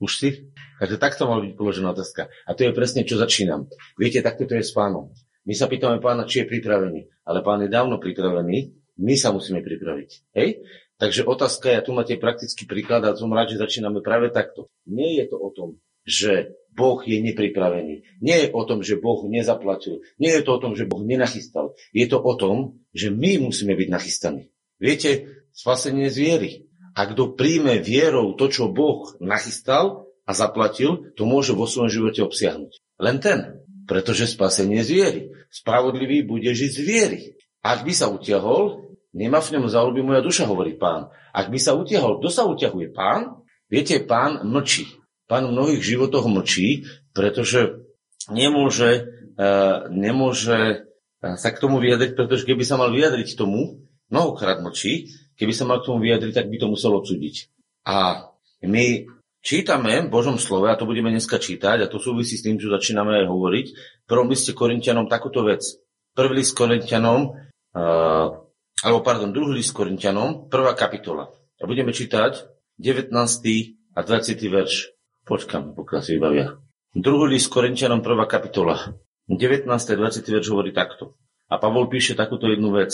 Už si? Takže takto mal byť položená otázka. A to je presne, čo začínam. Viete, takto to je s pánom. My sa pýtame pána, či je pripravený. Ale pán je dávno pripravený, my sa musíme pripraviť. Hej? Takže otázka je, a tu máte praktický príklad a som rád, že začíname práve takto. Nie je to o tom, že Boh je nepripravený. Nie je o tom, že Boh nezaplatil. Nie je to o tom, že Boh nenachystal. Je to o tom, že my musíme byť nachystaní. Viete, spasenie z viery. A kto príjme vierou to, čo Boh nachystal a zaplatil, to môže vo svojom živote obsiahnuť. Len ten. Pretože spasenie z viery. Spravodlivý bude žiť z viery. Ak by sa utiahol, Nemá v ňom záľuby moja duša, hovorí pán. Ak by sa utiahol, kto sa utiahuje? Pán? Viete, pán mlčí. Pán v mnohých životoch mlčí, pretože nemôže, uh, nemôže uh, sa k tomu vyjadriť, pretože keby sa mal vyjadriť tomu, mnohokrát mlčí, keby sa mal k tomu vyjadriť, tak by to musel odsúdiť. A my čítame v Božom slove, a to budeme dneska čítať, a to súvisí s tým, čo začíname aj hovoriť, v prvom liste Korintianom takúto vec. Prvý list Korintianom, uh, alebo pardon, druhý list Korintianom, prvá kapitola. A budeme čítať 19. a 20. verš. Počkam, pokiaľ si vybavia. Druhý list Korintianom, prvá kapitola. 19. a 20. verš hovorí takto. A Pavol píše takúto jednu vec.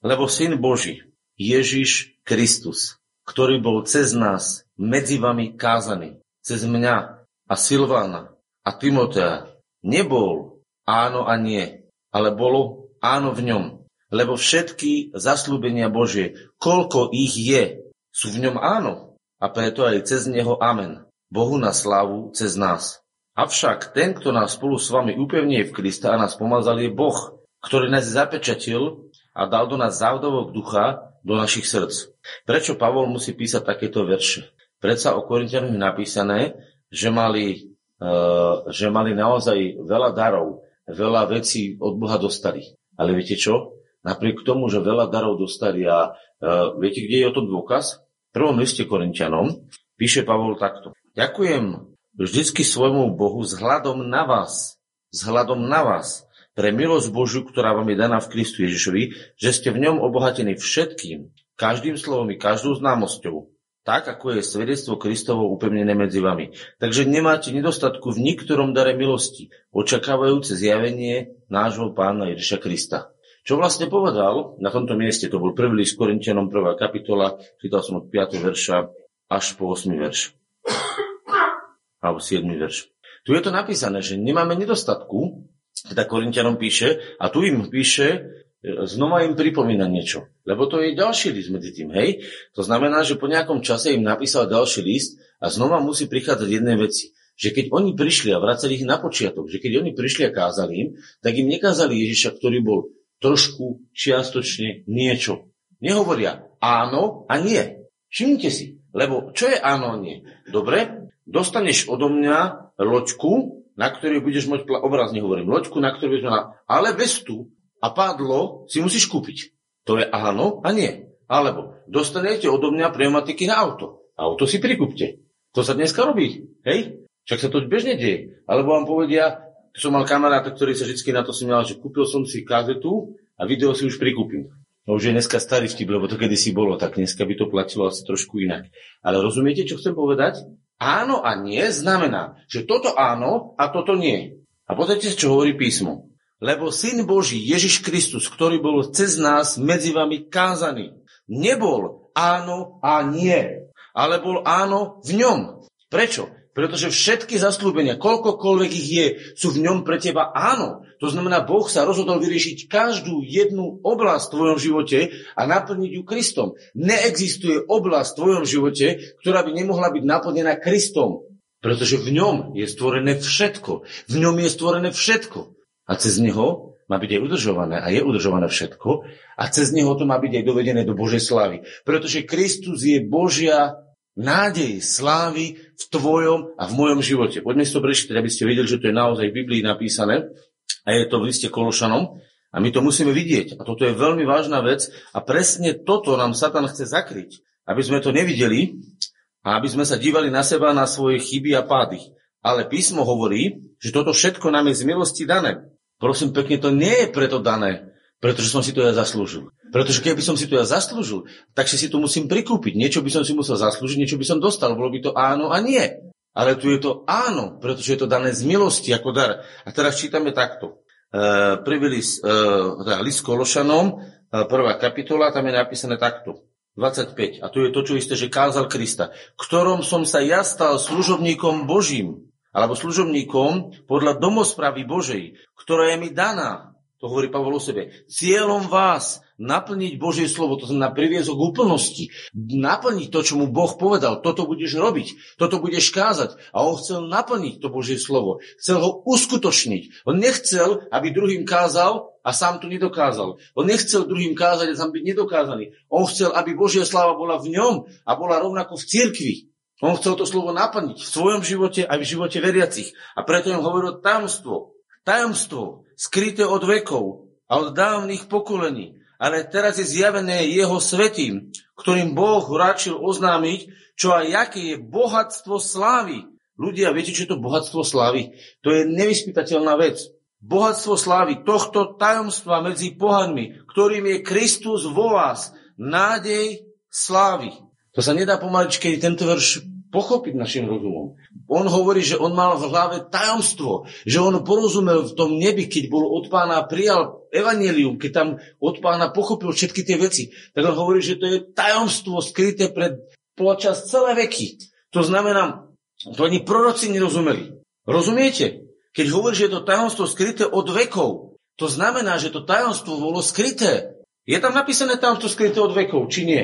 Lebo Syn Boží, Ježiš Kristus, ktorý bol cez nás medzi vami kázaný, cez mňa a Silvána a Timotea, nebol áno a nie, ale bolo áno v ňom lebo všetky zaslúbenia Božie, koľko ich je, sú v ňom áno. A preto aj cez neho amen. Bohu na slavu cez nás. Avšak ten, kto nás spolu s vami upevnie v Krista a nás pomazal, je Boh, ktorý nás zapečatil a dal do nás závdovok ducha do našich srdc. Prečo Pavol musí písať takéto verše? Predsa o Korintianoch je napísané, že mali, uh, že mali naozaj veľa darov, veľa vecí od Boha dostali. Ale viete čo? Napriek tomu, že veľa darov dostali a uh, viete, kde je o tom dôkaz? V prvom liste Korintianom píše Pavol takto. Ďakujem vždycky svojmu Bohu vzhľadom na vás, vzhľadom na vás, pre milosť Božiu, ktorá vám je daná v Kristu Ježišovi, že ste v ňom obohatení všetkým, každým slovom i každou známosťou, tak ako je svedectvo Kristovo upevnené medzi vami. Takže nemáte nedostatku v niktorom dare milosti, očakávajúce zjavenie nášho pána Ježiša Krista. Čo vlastne povedal na tomto mieste, to bol prvý list Korintianom, prvá kapitola, čítal som od 5. verša až po 8. verš. Alebo 7. verš. Tu je to napísané, že nemáme nedostatku, teda Korintianom píše, a tu im píše, znova im pripomína niečo. Lebo to je ďalší list medzi tým, hej? To znamená, že po nejakom čase im napísal ďalší list a znova musí prichádzať jedné veci že keď oni prišli a vracali ich na počiatok, že keď oni prišli a kázali im, tak im nekázali Ježiša, ktorý bol trošku čiastočne niečo. Nehovoria áno a nie. Všimnite si, lebo čo je áno a nie? Dobre, dostaneš odo mňa loďku, na ktorej budeš mať, obrazne hovorím, loďku, na ktorej budeš mať, ale vestu a pádlo si musíš kúpiť. To je áno a nie. Alebo dostanete odo mňa pneumatiky na auto. Auto si prikúpte. To sa dneska robí. Hej? Však sa to bežne deje. Alebo vám povedia, som mal kamaráta, ktorý sa vždy na to smial, že kúpil som si kazetu a video si už prikúpim. No už je dneska starý vtip, lebo to kedy si bolo, tak dneska by to platilo asi trošku inak. Ale rozumiete, čo chcem povedať? Áno a nie znamená, že toto áno a toto nie. A pozrite, čo hovorí písmo. Lebo Syn Boží, Ježiš Kristus, ktorý bol cez nás medzi vami kázaný, nebol áno a nie, ale bol áno v ňom. Prečo? Pretože všetky zaslúbenia, koľkokoľvek ich je, sú v ňom pre teba áno. To znamená, Boh sa rozhodol vyriešiť každú jednu oblasť v tvojom živote a naplniť ju Kristom. Neexistuje oblasť v tvojom živote, ktorá by nemohla byť naplnená Kristom. Pretože v ňom je stvorené všetko. V ňom je stvorené všetko. A cez neho má byť aj udržované a je udržované všetko a cez neho to má byť aj dovedené do Božej slávy. Pretože Kristus je Božia nádej slávy v tvojom a v mojom živote. Poďme si to prečítať, aby ste videli, že to je naozaj v Biblii napísané a je to v liste Kološanom a my to musíme vidieť. A toto je veľmi vážna vec a presne toto nám Satan chce zakryť, aby sme to nevideli a aby sme sa dívali na seba, na svoje chyby a pády. Ale písmo hovorí, že toto všetko nám je z milosti dané. Prosím pekne, to nie je preto dané, pretože som si to ja zaslúžil. Pretože keby som si to ja zaslúžil, tak si to musím prikúpiť. Niečo by som si musel zaslúžiť, niečo by som dostal. Bolo by to áno a nie. Ale tu je to áno, pretože je to dané z milosti ako dar. A teraz čítame takto. E, prvý list, e, teda list Kološanom, e, prvá kapitola, tam je napísané takto. 25. A tu je to, čo isté, že kázal Krista. Ktorom som sa ja stal služobníkom Božím, alebo služobníkom podľa domospravy Božej, ktorá je mi daná. To hovorí Pavol o sebe. Cieľom vás naplniť Božie slovo, to znamená priviesť k úplnosti, naplniť to, čo mu Boh povedal, toto budeš robiť, toto budeš kázať. A on chcel naplniť to Božie slovo, chcel ho uskutočniť. On nechcel, aby druhým kázal a sám to nedokázal. On nechcel druhým kázať a sám byť nedokázaný. On chcel, aby Božia sláva bola v ňom a bola rovnako v cirkvi. On chcel to slovo naplniť v svojom živote aj v živote veriacich. A preto im hovoril tajomstvo. Tajomstvo, skryté od vekov a od dávnych pokolení ale teraz je zjavené jeho svetým, ktorým Boh račil oznámiť, čo aj aké je bohatstvo slávy. Ľudia, viete, čo je to bohatstvo slávy? To je nevyspytateľná vec. Bohatstvo slávy tohto tajomstva medzi pohanmi, ktorým je Kristus vo vás, nádej slávy. To sa nedá pomaličke tento verš pochopiť našim rozumom. On hovorí, že on mal v hlave tajomstvo, že on porozumel v tom nebi, keď bol od pána prijal evanelium, keď tam od pána pochopil všetky tie veci, tak on hovorí, že to je tajomstvo skryté pred počas celé veky. To znamená, to ani proroci nerozumeli. Rozumiete? Keď hovorí, že je to tajomstvo skryté od vekov, to znamená, že to tajomstvo bolo skryté. Je tam napísané tajomstvo skryté od vekov, či nie?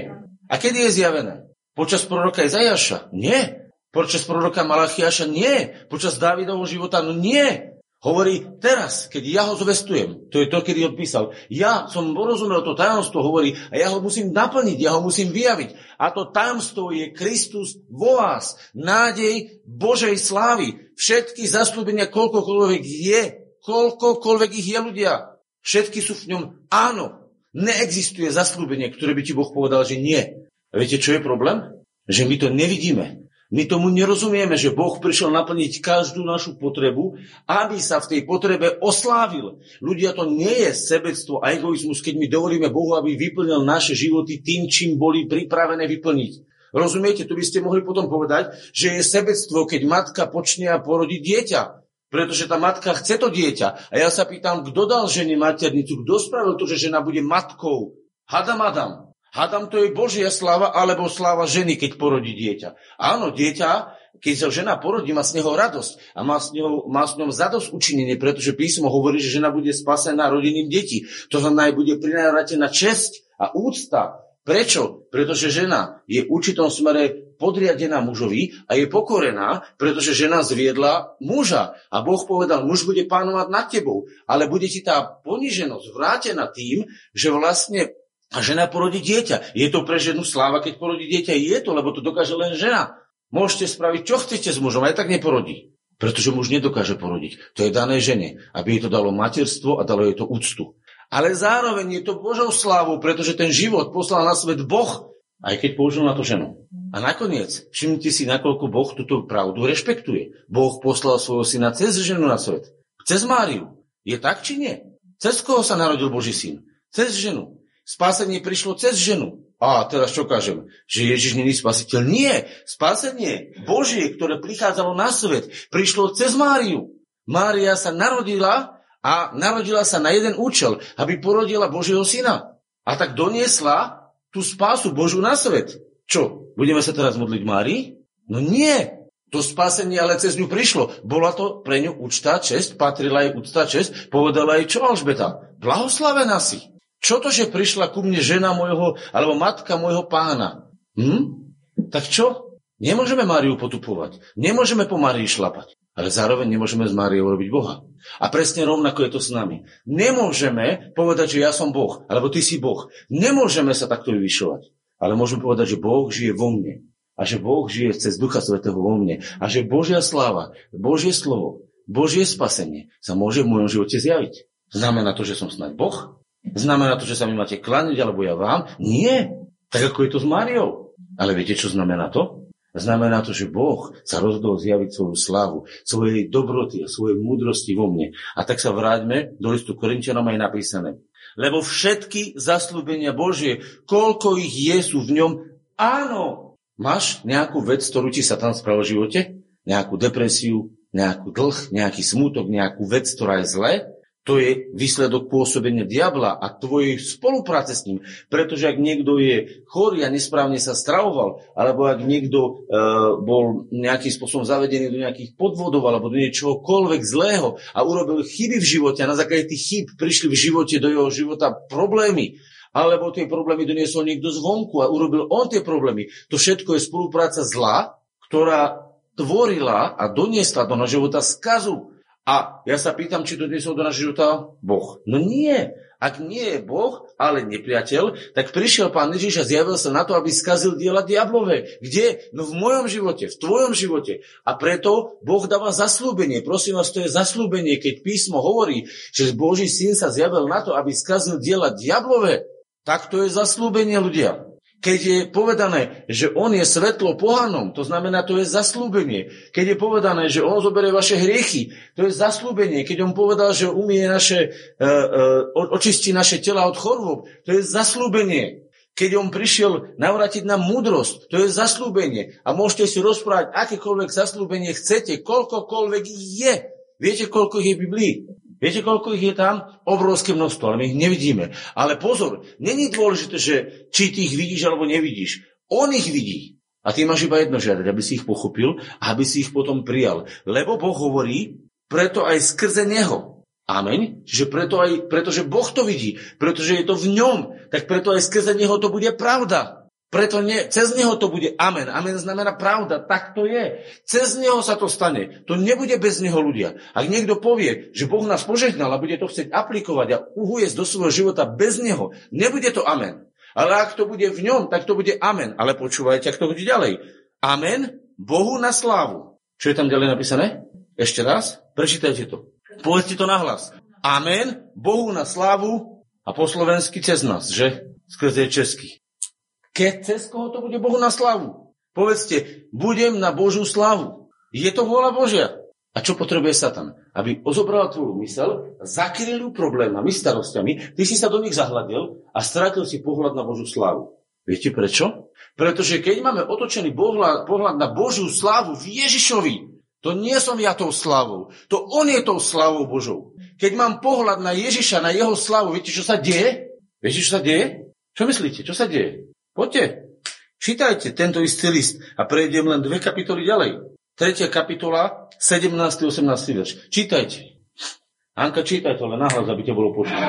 A kedy je zjavené? Počas proroka Izajaša? Nie. Počas proroka Malachiaša? Nie. Počas Dávidovho života? No nie. Hovorí teraz, keď ja ho zvestujem. To je to, kedy odpísal. Ja som porozumel to tajomstvo, hovorí, a ja ho musím naplniť, ja ho musím vyjaviť. A to tajomstvo je Kristus vo vás. Nádej Božej slávy. Všetky zaslúbenia, koľkokoľvek je, koľkokoľvek ich je ľudia. Všetky sú v ňom áno. Neexistuje zaslúbenie, ktoré by ti Boh povedal, že nie. A viete, čo je problém? Že my to nevidíme. My tomu nerozumieme, že Boh prišiel naplniť každú našu potrebu, aby sa v tej potrebe oslávil. Ľudia, to nie je sebectvo a egoizmus, keď my dovolíme Bohu, aby vyplnil naše životy tým, čím boli pripravené vyplniť. Rozumiete? Tu by ste mohli potom povedať, že je sebectvo, keď matka počne a porodí dieťa. Pretože tá matka chce to dieťa. A ja sa pýtam, kto dal žene maternicu? Kto spravil to, že žena bude matkou? Hadam Adam. Hádam, to je Božia sláva alebo sláva ženy, keď porodí dieťa. Áno, dieťa, keď sa žena porodí, má z neho radosť a má s, ňou, má s ňom zadosť učinenie, pretože písmo hovorí, že žena bude spasená rodinným detí. To znamená, bude na česť a úcta. Prečo? Pretože žena je v určitom smere podriadená mužovi a je pokorená, pretože žena zviedla muža. A Boh povedal, muž bude pánovať nad tebou, ale bude ti tá poniženosť vrátená tým, že vlastne a žena porodí dieťa. Je to pre ženu sláva, keď porodí dieťa? Je to, lebo to dokáže len žena. Môžete spraviť, čo chcete s mužom, aj tak neporodí. Pretože muž nedokáže porodiť. To je dané žene, aby jej to dalo materstvo a dalo jej to úctu. Ale zároveň je to Božou slávou, pretože ten život poslal na svet Boh, aj keď použil na to ženu. A nakoniec, všimnite si, nakoľko Boh túto pravdu rešpektuje. Boh poslal svojho syna cez ženu na svet. Cez Máriu. Je tak, či nie? Cez koho sa narodil Boží syn? Cez ženu. Spásenie prišlo cez ženu. A teraz čo kažem? Že Ježiš není spasiteľ? Nie. Spásenie Božie, ktoré prichádzalo na svet, prišlo cez Máriu. Mária sa narodila a narodila sa na jeden účel, aby porodila Božieho syna. A tak doniesla tú spásu Božu na svet. Čo? Budeme sa teraz modliť Márii? No nie. To spásenie ale cez ňu prišlo. Bola to pre ňu účta čest, patrila jej úcta čest, povedala jej čo Alžbeta? Blahoslavená si. Čo to, že prišla ku mne žena môjho, alebo matka môjho pána? Hm? Tak čo? Nemôžeme Máriu potupovať. Nemôžeme po Márii šlapať. Ale zároveň nemôžeme z Máriou robiť Boha. A presne rovnako je to s nami. Nemôžeme povedať, že ja som Boh, alebo ty si Boh. Nemôžeme sa takto vyvyšovať. Ale môžeme povedať, že Boh žije vo mne. A že Boh žije cez Ducha Svetého vo mne. A že Božia sláva, Božie slovo, Božie spasenie sa môže v mojom živote zjaviť. Znamená to, že som snáď Boh? Znamená to, že sa mi máte klaniť, alebo ja vám? Nie. Tak ako je to s Máriou. Ale viete, čo znamená to? Znamená to, že Boh sa rozhodol zjaviť svoju slávu, svojej dobroty a svojej múdrosti vo mne. A tak sa vráťme do listu Korintianom aj napísané. Lebo všetky zaslúbenia Božie, koľko ich je, sú v ňom áno. Máš nejakú vec, ktorú ti sa tam spravil v živote? nejakú depresiu, nejakú dlh, nejaký smútok, nejakú vec, ktorá je zle, to je výsledok pôsobenia diabla a tvojej spolupráce s ním. Pretože ak niekto je chorý a nesprávne sa stravoval, alebo ak niekto e, bol nejakým spôsobom zavedený do nejakých podvodov alebo do niečohokoľvek zlého a urobil chyby v živote a na základe tých chyb prišli v živote do jeho života problémy, alebo tie problémy doniesol niekto zvonku a urobil on tie problémy. To všetko je spolupráca zla, ktorá tvorila a doniesla do nášho života skazu. A ja sa pýtam, či to doniesol do nášho života Boh. No nie. Ak nie je Boh, ale nepriateľ, tak prišiel pán Ježiš a zjavil sa na to, aby skazil diela diablové. Kde? No v mojom živote, v tvojom živote. A preto Boh dáva zaslúbenie. Prosím vás, to je zaslúbenie, keď písmo hovorí, že Boží syn sa zjavil na to, aby skazil diela diablové. Tak to je zaslúbenie ľudia keď je povedané, že on je svetlo pohanom, to znamená, to je zaslúbenie. Keď je povedané, že on zoberie vaše hriechy, to je zaslúbenie. Keď on povedal, že umie naše, uh, uh, očistí naše tela od chorôb, to je zaslúbenie. Keď on prišiel navrátiť nám múdrosť, to je zaslúbenie. A môžete si rozprávať akékoľvek zaslúbenie chcete, koľkokoľvek je. Viete, koľko ich je v Biblii? Viete, koľko ich je tam? Obrovské množstvo, ale my ich nevidíme. Ale pozor, není dôležité, že či ty ich vidíš alebo nevidíš. On ich vidí. A ty máš iba jedno žiadať, aby si ich pochopil a aby si ich potom prijal. Lebo Boh hovorí, preto aj skrze Neho. Amen. Čiže preto aj, pretože Boh to vidí, pretože je to v ňom, tak preto aj skrze Neho to bude pravda. Preto nie, cez neho to bude amen. Amen znamená pravda, tak to je. Cez neho sa to stane. To nebude bez neho ľudia. Ak niekto povie, že Boh nás požehnal a bude to chcieť aplikovať a uhujesť do svojho života bez neho, nebude to amen. Ale ak to bude v ňom, tak to bude amen. Ale počúvajte, ak to bude ďalej. Amen, Bohu na slávu. Čo je tam ďalej napísané? Ešte raz, prečítajte to. Povedzte to nahlas. Amen, Bohu na slávu a po slovensky cez nás, že? Skrze česky. Keď cez koho to bude Bohu na slavu? Povedzte, budem na Božú slavu. Je to vôľa Božia. A čo potrebuje Satan? Aby ozobral tvoju mysel, zakryl ju problémami, starostiami, ty si sa do nich zahľadil a stratil si pohľad na Božú slavu. Viete prečo? Pretože keď máme otočený pohľad, na Božiu slávu v Ježišovi, to nie som ja tou slavou, to on je tou slavou Božou. Keď mám pohľad na Ježiša, na jeho slavu, viete, čo sa deje? Viete, čo sa deje? Čo myslíte? Čo sa deje? Poďte, čítajte tento istý list a prejdem len dve kapitoly ďalej. Tretia kapitola, 17. 18. verš. Čítajte. Anka, čítaj to len nahlas, aby ťa bolo počuť.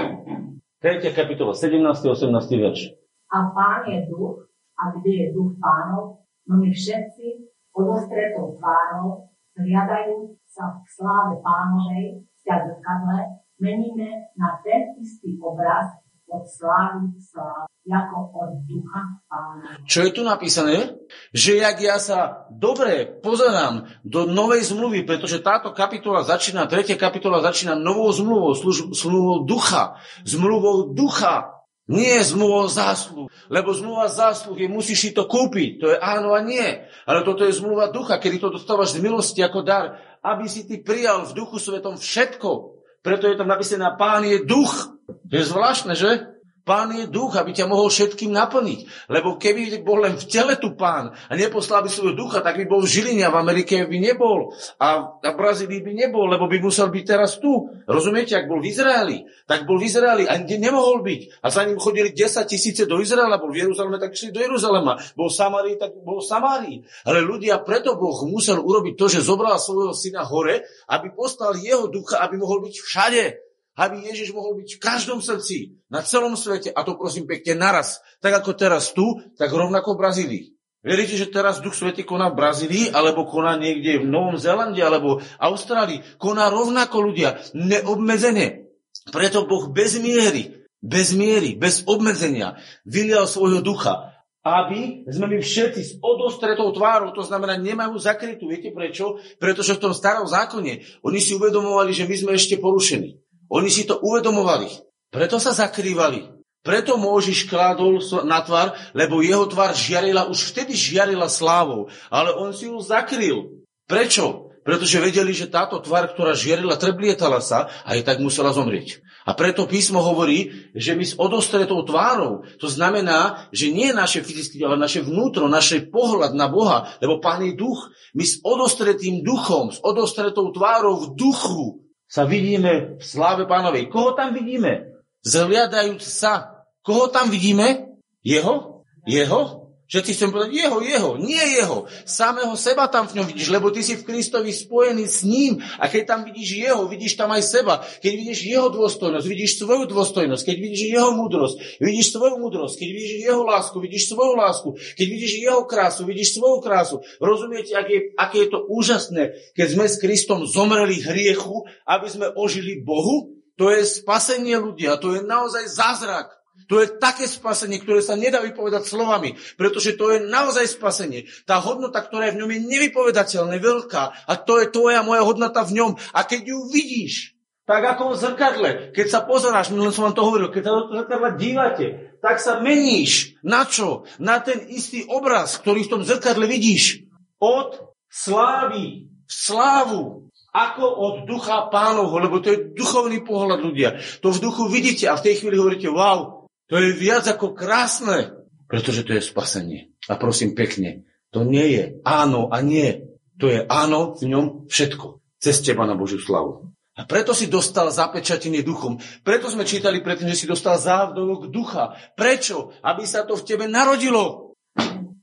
Tretia kapitola, 17. 18. verš. A pán je duch, a kde je duch pánov, no my všetci odostretou tvárou, hľadajú sa v sláve pánovej, v zrkadle, meníme na ten istý obraz od slávy slávu ako od ducha pána. Čo je tu napísané? Že jak ja sa dobre pozerám do novej zmluvy, pretože táto kapitola začína, tretia kapitola začína novou zmluvou, zmluvou ducha, zmluvou ducha, nie zmluvou zásluh, lebo zmluva zásluh je, musíš si to kúpiť, to je áno a nie. Ale toto je zmluva ducha, kedy to dostávaš z milosti ako dar, aby si ty prijal v duchu svetom všetko. Preto je tam napísané, pán je duch. To je zvláštne, že? Pán je duch, aby ťa mohol všetkým naplniť. Lebo keby bol len v tele tu pán a neposlal by svojho ducha, tak by bol v Žiline a v Amerike by nebol. A v Brazílii by nebol, lebo by musel byť teraz tu. Rozumiete, ak bol v Izraeli, tak bol v Izraeli a kde nemohol byť. A za ním chodili 10 tisíce do Izraela, bol v Jeruzaleme, tak šli do Jeruzalema. Bol v Samárii, tak bol v Samárii. Ale ľudia, preto Boh musel urobiť to, že zobral svojho syna hore, aby poslal jeho ducha, aby mohol byť všade aby Ježiš mohol byť v každom srdci, na celom svete, a to prosím pekne naraz, tak ako teraz tu, tak rovnako v Brazílii. Veríte, že teraz Duch Svety koná v Brazílii, alebo koná niekde v Novom Zélande, alebo Austrálii? Koná rovnako ľudia, neobmedzene. Preto Boh bez miery, bez miery, bez obmedzenia vylial svojho ducha, aby sme my všetci s odostretou tvárou, to znamená, nemajú zakrytú. Viete prečo? Pretože v tom starom zákone oni si uvedomovali, že my sme ešte porušení. Oni si to uvedomovali. Preto sa zakrývali. Preto Môžiš kládol na tvár, lebo jeho tvár žiarila, už vtedy žiarila slávou. Ale on si ju zakryl. Prečo? Pretože vedeli, že táto tvár, ktorá žiarila, treblietala sa a aj tak musela zomrieť. A preto písmo hovorí, že my s odostretou tvárou, to znamená, že nie naše fyzické, ale naše vnútro, naše pohľad na Boha, lebo Pán je duch, my s odostretým duchom, s odostretou tvárou v duchu sa vidíme v sláve pánovej. Koho tam vidíme? Zhliadajúc sa. Koho tam vidíme? Jeho? Jeho? Všetci chcem povedať jeho, jeho, nie jeho. Samého seba tam v ňom vidíš, lebo ty si v Kristovi spojený s ním. A keď tam vidíš jeho, vidíš tam aj seba. Keď vidíš jeho dôstojnosť, vidíš svoju dôstojnosť. Keď vidíš jeho múdrosť, vidíš svoju múdrosť. Keď vidíš jeho lásku, vidíš svoju lásku. Keď vidíš jeho krásu, vidíš svoju krásu. Rozumiete, aké, aké je to úžasné, keď sme s Kristom zomreli hriechu, aby sme ožili Bohu? To je spasenie ľudia, to je naozaj zázrak. To je také spasenie, ktoré sa nedá vypovedať slovami, pretože to je naozaj spasenie. Tá hodnota, ktorá je v ňom, je nevypovedateľne veľká a to je tvoja moja hodnota v ňom. A keď ju vidíš, tak ako v zrkadle, keď sa pozeráš, len som vám to hovoril, keď sa do zrkadla dívate, tak sa meníš. Na čo? Na ten istý obraz, ktorý v tom zrkadle vidíš. Od slávy v slávu ako od ducha pánovho, lebo to je duchovný pohľad ľudia. To v duchu vidíte a v tej chvíli hovoríte, wow, to je viac ako krásne, pretože to je spasenie. A prosím pekne, to nie je áno a nie. To je áno v ňom všetko. Cez teba na Božiu slavu. A preto si dostal zapečatenie duchom. Preto sme čítali predtým, že si dostal závdovok ducha. Prečo? Aby sa to v tebe narodilo.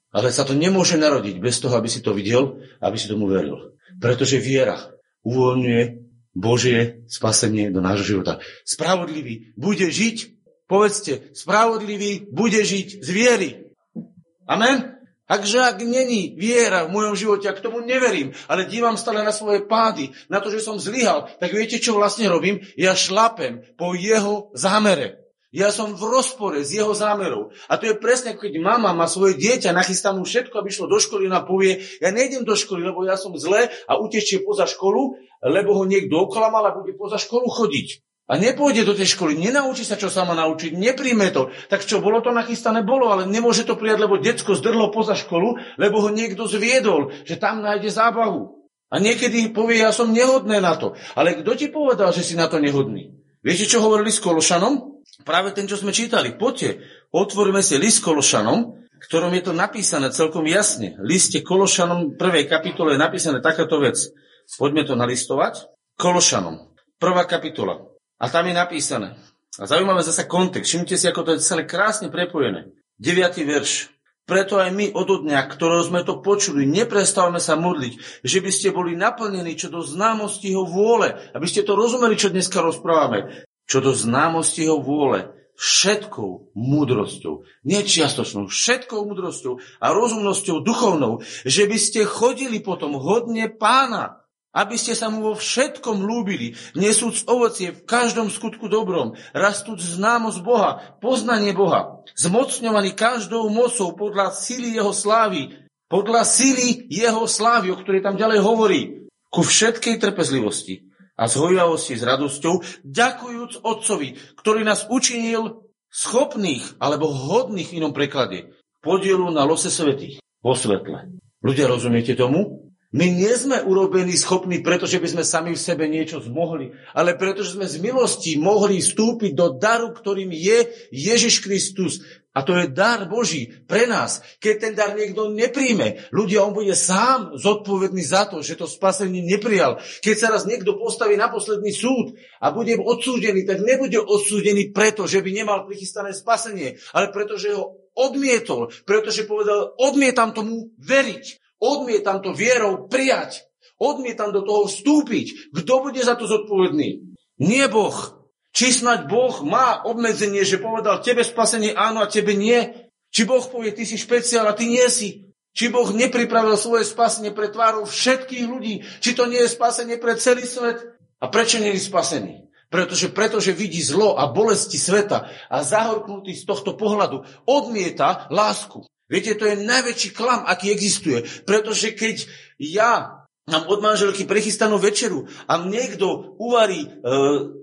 Ale sa to nemôže narodiť bez toho, aby si to videl, aby si tomu veril. Pretože viera uvoľňuje Božie spasenie do nášho života. Spravodlivý bude žiť Povedzte, spravodlivý bude žiť z viery. Amen? Takže ak není viera v mojom živote, a k tomu neverím, ale dívam stále na svoje pády, na to, že som zlyhal, tak viete, čo vlastne robím? Ja šlapem po jeho zámere. Ja som v rozpore s jeho zámerou. A to je presne, keď mama má svoje dieťa, nachystá mu všetko, aby šlo do školy, a povie, ja nejdem do školy, lebo ja som zle a utečie poza školu, lebo ho niekto oklamal a bude poza školu chodiť. A nepôjde do tej školy, nenaučí sa, čo sa má naučiť, nepríjme to. Tak čo, bolo to nachystané? Bolo, ale nemôže to prijať, lebo decko zdrlo poza školu, lebo ho niekto zviedol, že tam nájde zábavu. A niekedy povie, ja som nehodný na to. Ale kto ti povedal, že si na to nehodný? Viete, čo hovorili s Kološanom? Práve ten, čo sme čítali. Poďte, otvoríme si list Kološanom, ktorom je to napísané celkom jasne. Liste Kološanom, prvej kapitole je napísané takáto vec. Poďme to nalistovať. Kološanom, prvá kapitola. A tam je napísané. A zaujímavé zase kontext. Všimnite si, ako to je celé krásne prepojené. 9. verš. Preto aj my od dňa, ktorého sme to počuli, neprestávame sa modliť, že by ste boli naplnení čo do známosti jeho vôle, aby ste to rozumeli, čo dneska rozprávame, čo do známosti jeho vôle, všetkou múdrosťou, nečiastočnou, všetkou múdrosťou a rozumnosťou duchovnou, že by ste chodili potom hodne pána, aby ste sa mu vo všetkom lúbili, nesúc ovocie v každom skutku dobrom, rastúc známosť Boha, poznanie Boha, zmocňovaný každou mocou podľa síly jeho slávy, podľa síly jeho slávy, o ktorej tam ďalej hovorí, ku všetkej trpezlivosti a zhojavosti s radosťou, ďakujúc Otcovi, ktorý nás učinil schopných alebo hodných v inom preklade podielu na lose svetých vo svetle. Ľudia, rozumiete tomu? My nie sme urobení schopní, pretože by sme sami v sebe niečo zmohli, ale pretože sme z milosti mohli vstúpiť do daru, ktorým je Ježiš Kristus. A to je dar Boží pre nás. Keď ten dar niekto nepríjme, ľudia, on bude sám zodpovedný za to, že to spasenie neprijal. Keď sa raz niekto postaví na posledný súd a bude odsúdený, tak nebude odsúdený preto, že by nemal prichystané spasenie, ale preto, že ho odmietol, pretože povedal, odmietam tomu veriť. Odmietam to vierou prijať. Odmietam do toho vstúpiť. Kto bude za to zodpovedný? Nie Boh. Či snať Boh má obmedzenie, že povedal tebe spasenie áno a tebe nie? Či Boh povie, ty si špeciál a ty nie si? Či Boh nepripravil svoje spasenie pre tvárou všetkých ľudí? Či to nie je spasenie pre celý svet? A prečo nie je spasený? Pretože, pretože vidí zlo a bolesti sveta a zahorknutý z tohto pohľadu odmieta lásku. Viete, to je najväčší klam, aký existuje. Pretože keď ja mám od manželky prechystanú večeru a niekto uvarí e,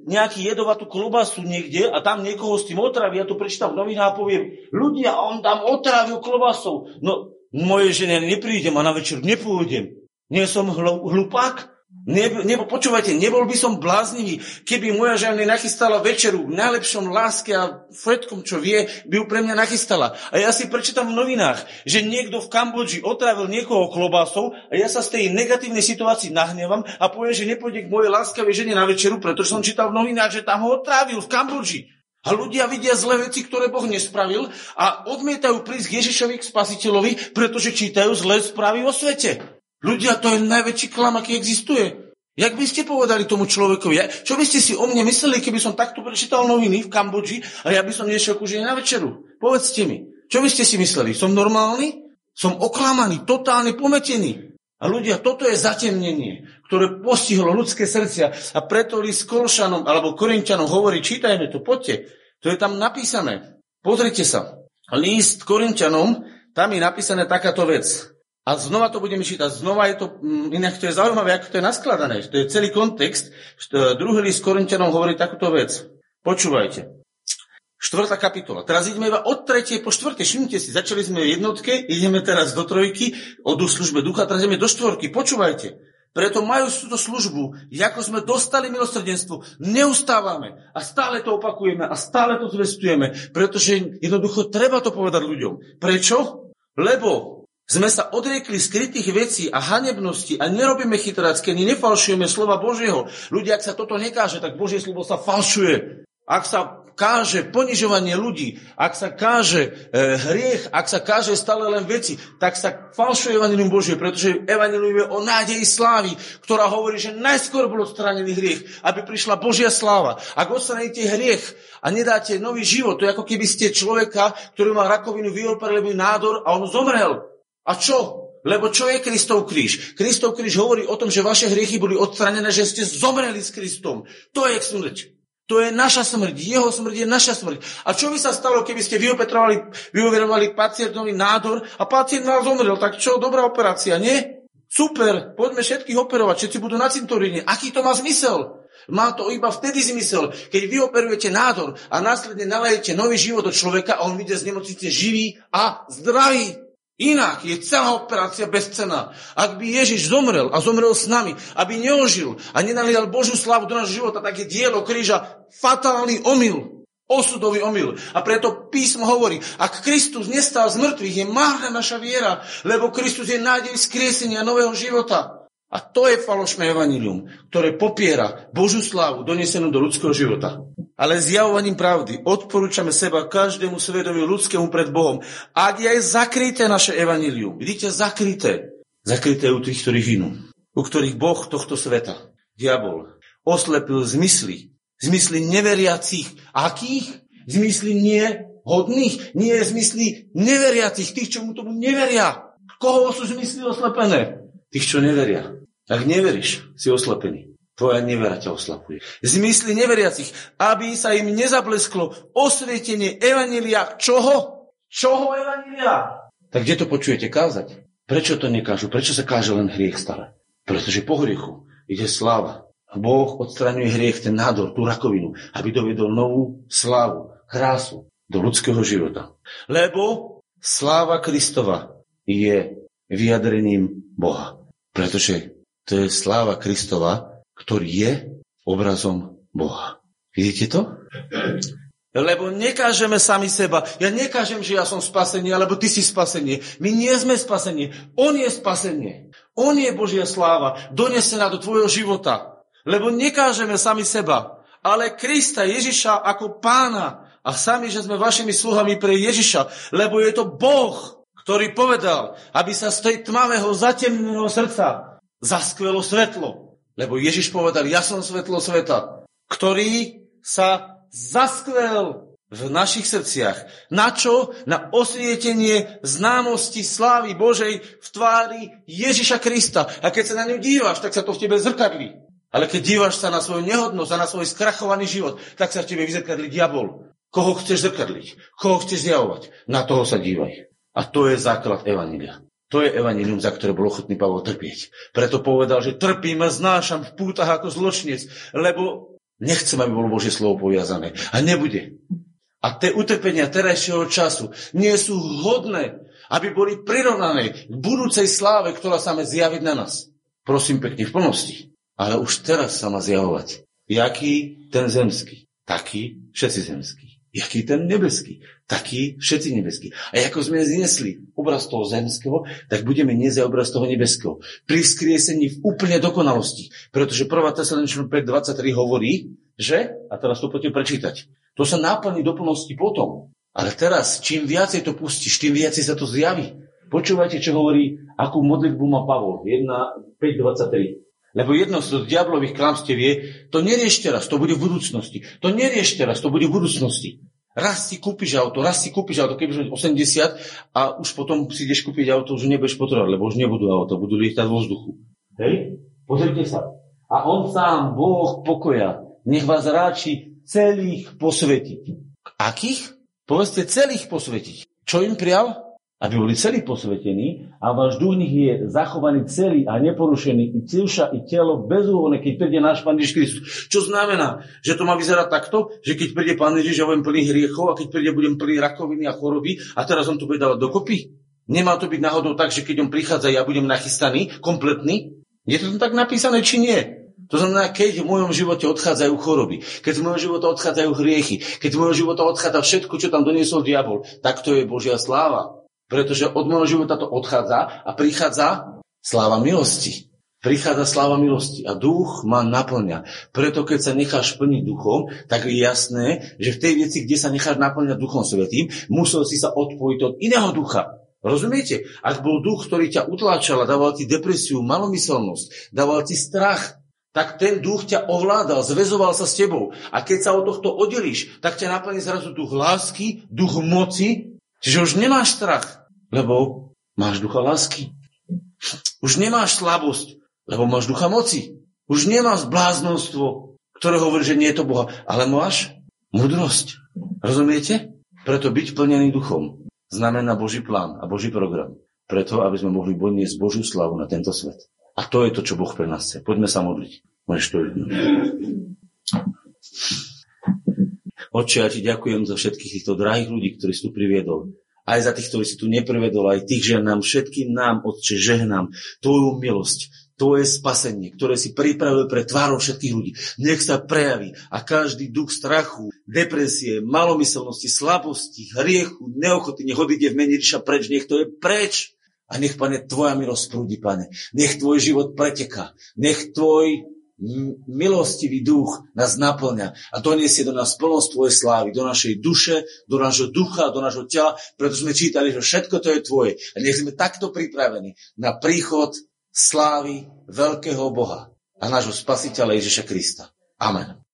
nejaký jedovatú klobasu niekde a tam niekoho s tým otraví, ja to prečítam v novinách a poviem, ľudia, on tam otrávil klobasou. No, moje žene neprídem a na večer nepôjdem. Nie som hlupák? Nebo, nebo počúvajte, nebol by som bláznivý, keby moja žena nachystala večeru v najlepšom láske a všetkom, čo vie, by ju pre mňa nachystala. A ja si prečítam v novinách, že niekto v Kambodži otravil niekoho klobásou a ja sa z tej negatívnej situácii nahnevam a poviem, že nepôjde k mojej láskavej žene na večeru, pretože som čítal v novinách, že tam ho otrávil v Kambodži. A ľudia vidia zlé veci, ktoré Boh nespravil a odmietajú prísť Ježišovi, k spasiteľovi, pretože čítajú zlé správy o svete. Ľudia, to je najväčší klam, aký existuje. Jak by ste povedali tomu človekovi? Čo by ste si o mne mysleli, keby som takto prečítal noviny v Kambodži a ja by som nešiel ku na večeru? Povedzte mi, čo by ste si mysleli? Som normálny? Som oklamaný, totálne pometený. A ľudia, toto je zatemnenie, ktoré postihlo ľudské srdcia. A preto list Kolšanom alebo Korinčanom hovorí, čítajme to, poďte. To je tam napísané. Pozrite sa. List Korinčanom, tam je napísané takáto vec. A znova to budeme čítať. Znova je to, mm, inak to je zaujímavé, ako to je naskladané. To je celý kontext. Druhý list Korintianom hovorí takúto vec. Počúvajte. Štvrtá kapitola. Teraz ideme iba od tretej po štvrtej. Všimnite si, začali sme v jednotke, ideme teraz do trojky, o službe ducha, teraz ideme do štvorky. Počúvajte. Preto majú túto službu, ako sme dostali milosrdenstvo, neustávame a stále to opakujeme a stále to zvestujeme, pretože jednoducho treba to povedať ľuďom. Prečo? Lebo sme sa odriekli skrytých vecí a hanebnosti a nerobíme chytrácky, ani nefalšujeme slova Božieho. Ľudia, ak sa toto nekáže, tak Božie slovo sa falšuje. Ak sa káže ponižovanie ľudí, ak sa káže e, hriech, ak sa káže stále len veci, tak sa falšuje Evangelium Božie, pretože Evangelium je o nádeji slávy, ktorá hovorí, že najskôr bol odstranený hriech, aby prišla Božia sláva. Ak odstraníte hriech a nedáte nový život, to je ako keby ste človeka, ktorý má rakovinu, vyoperili nádor a on zomrel. A čo? Lebo čo je Kristov kríž? Kristov kríž hovorí o tom, že vaše hriechy boli odstranené, že ste zomreli s Kristom. To je smrť. To je naša smrť. Jeho smrť je naša smrť. A čo by sa stalo, keby ste vyopetrovali, vyoverovali pacientovi nádor a pacient vás zomrel? Tak čo, dobrá operácia, nie? Super, poďme všetkých operovať, všetci budú na cintoríne. Aký to má zmysel? Má to iba vtedy zmysel, keď vy operujete nádor a následne nalejete nový život do človeka a on vyjde z nemocnice živý a zdravý. Inak je celá operácia bezcená. Ak by Ježiš zomrel a zomrel s nami, aby neožil a nenalial Božiu slavu do nášho života, tak je dielo kríža fatálny omyl. Osudový omyl. A preto písmo hovorí, ak Kristus nestal z mŕtvych, je márna naša viera, lebo Kristus je nádej skriesenia nového života. A to je falošné evanilium, ktoré popiera Božú slávu donesenú do ľudského života. Ale zjavovaním pravdy odporúčame seba každému svedomiu ľudskému pred Bohom. Ak je aj zakryté naše evanilium, vidíte, zakryté. Zakryté u tých, ktorí hynú. U ktorých Boh tohto sveta, diabol, oslepil zmysly. Zmysly neveriacich. Akých? Zmysly nie hodných, nie zmysly neveriacich, tých, čo mu tomu neveria. Koho sú zmysly oslepené? Tých, čo neveria. Ak neveríš, si oslepený. Tvoja nevera ťa oslapuje. Zmysly neveriacich, aby sa im nezablesklo osvietenie Evanília čoho? Čoho Evanília? Tak kde to počujete kázať? Prečo to nekážu? Prečo sa káže len hriech stále? Pretože po hriechu ide sláva. A Boh odstraňuje hriech, ten nádor, tú rakovinu, aby dovedol novú slávu, krásu do ľudského života. Lebo sláva Kristova je vyjadrením Boha. Pretože to je sláva Kristova, ktorý je obrazom Boha. Vidíte to? Lebo nekážeme sami seba. Ja nekážem, že ja som spasený, alebo ty si spasenie. My nie sme spasenie. On je spasenie. On je Božia sláva, donesená do tvojho života. Lebo nekážeme sami seba, ale Krista Ježiša ako pána. A sami, že sme vašimi sluhami pre Ježiša, lebo je to Boh, ktorý povedal, aby sa z tej tmavého, zatemneného srdca zaskvelo svetlo. Lebo Ježiš povedal, ja som svetlo sveta, ktorý sa zaskvel v našich srdciach. Na čo? Na osvietenie známosti slávy Božej v tvári Ježiša Krista. A keď sa na ňu díváš, tak sa to v tebe zrkadlí. Ale keď díváš sa na svoju nehodnosť a na svoj skrachovaný život, tak sa v tebe vyzrkadlí diabol. Koho chceš zrkadliť? Koho chceš zjavovať? Na toho sa dívaj. A to je základ Evanília. To je evanilium, za ktoré bol ochotný Pavol trpieť. Preto povedal, že trpím a znášam v pútach ako zločinec, lebo nechcem, aby bolo Božie slovo poviazané. A nebude. A tie utrpenia terajšieho času nie sú hodné, aby boli prirovnané k budúcej sláve, ktorá sa má zjaviť na nás. Prosím pekne, v plnosti. Ale už teraz sa má zjavovať. Jaký ten zemský, taký všetci zemskí. Jaký ten nebeský, taký všetci nebeskí. A ako sme znesli obraz toho zemského, tak budeme niesť obraz toho nebeského. Pri vzkriesení v úplne dokonalosti. Pretože 1. Tesaloničnom 5.23 hovorí, že, a teraz to poďte prečítať, to sa náplní do plnosti potom. Ale teraz, čím viacej to pustíš, tým viacej sa to zjaví. Počúvajte, čo hovorí, akú modlitbu má Pavol. 1.5.23. Lebo jedno z diablových klamstiev je, to neriešte raz, to bude v budúcnosti. To neriešte raz, to bude v budúcnosti. Raz si kúpiš auto, raz si kúpiš auto, keď už 80 a už potom si ideš kúpiť auto, už nebudeš potrebovať, lebo už nebudú auto, budú lietať vo vzduchu. Hej? Pozrite sa. A on sám, Boh pokoja, nech vás ráči celých posvetiť. Akých? Povedzte celých posvetiť. Čo im prial? Aby boli celí posvetení a váš duch je zachovaný celý a neporušený i duša i telo bezúhonné, keď príde náš Pán Ježiš Kristus. Čo znamená, že to má vyzerať takto, že keď príde Pán Ježiš, ja budem plný hriechov a keď príde, budem plný rakoviny a choroby a teraz on to bude dávať dokopy? Nemá to byť náhodou tak, že keď on prichádza, ja budem nachystaný, kompletný? Je to tak napísané, či nie? To znamená, keď v mojom živote odchádzajú choroby, keď v mojom živote odchádzajú hriechy, keď v mojom živote odchádza všetko, čo tam doniesol diabol, tak to je Božia sláva. Pretože od môjho života to odchádza a prichádza sláva milosti. Prichádza sláva milosti a duch ma naplňa. Preto keď sa necháš plniť duchom, tak je jasné, že v tej veci, kde sa necháš naplňať duchom svetým, musel si sa odpojiť od iného ducha. Rozumiete? Ak bol duch, ktorý ťa utláčal a dával ti depresiu, malomyselnosť, dával ti strach, tak ten duch ťa ovládal, zväzoval sa s tebou. A keď sa od tohto oddelíš, tak ťa naplní zrazu duch lásky, duch moci Čiže už nemáš strach, lebo máš ducha lásky. Už nemáš slabosť, lebo máš ducha moci. Už nemáš bláznostvo, ktoré hovorí, že nie je to Boha, ale máš mudrosť. Rozumiete? Preto byť plnený duchom znamená Boží plán a Boží program. Preto, aby sme mohli bojniť Božiu slavu na tento svet. A to je to, čo Boh pre nás chce. Poďme sa modliť. Môžeš to Oče, ja ti ďakujem za všetkých týchto drahých ľudí, ktorí si tu priviedol. Aj za tých, ktorí si tu neprivedol, aj tých, že nám všetkým nám, Otče, žehnám Tvoju milosť, Tvoje spasenie, ktoré si pripravil pre tvárov všetkých ľudí. Nech sa prejaví a každý duch strachu, depresie, malomyselnosti, slabosti, hriechu, neochoty, nech odíde v mene Ríša preč, nech to je preč. A nech, pane, Tvoja milosť prúdi, pane. Nech Tvoj život preteká. Nech Tvoj milostivý duch nás naplňa a doniesie do nás plnosť Tvojej slávy, do našej duše, do nášho ducha, do nášho tela, preto sme čítali, že všetko to je Tvoje. A nech sme takto pripravení na príchod slávy veľkého Boha a nášho spasiteľa Ježiša Krista. Amen.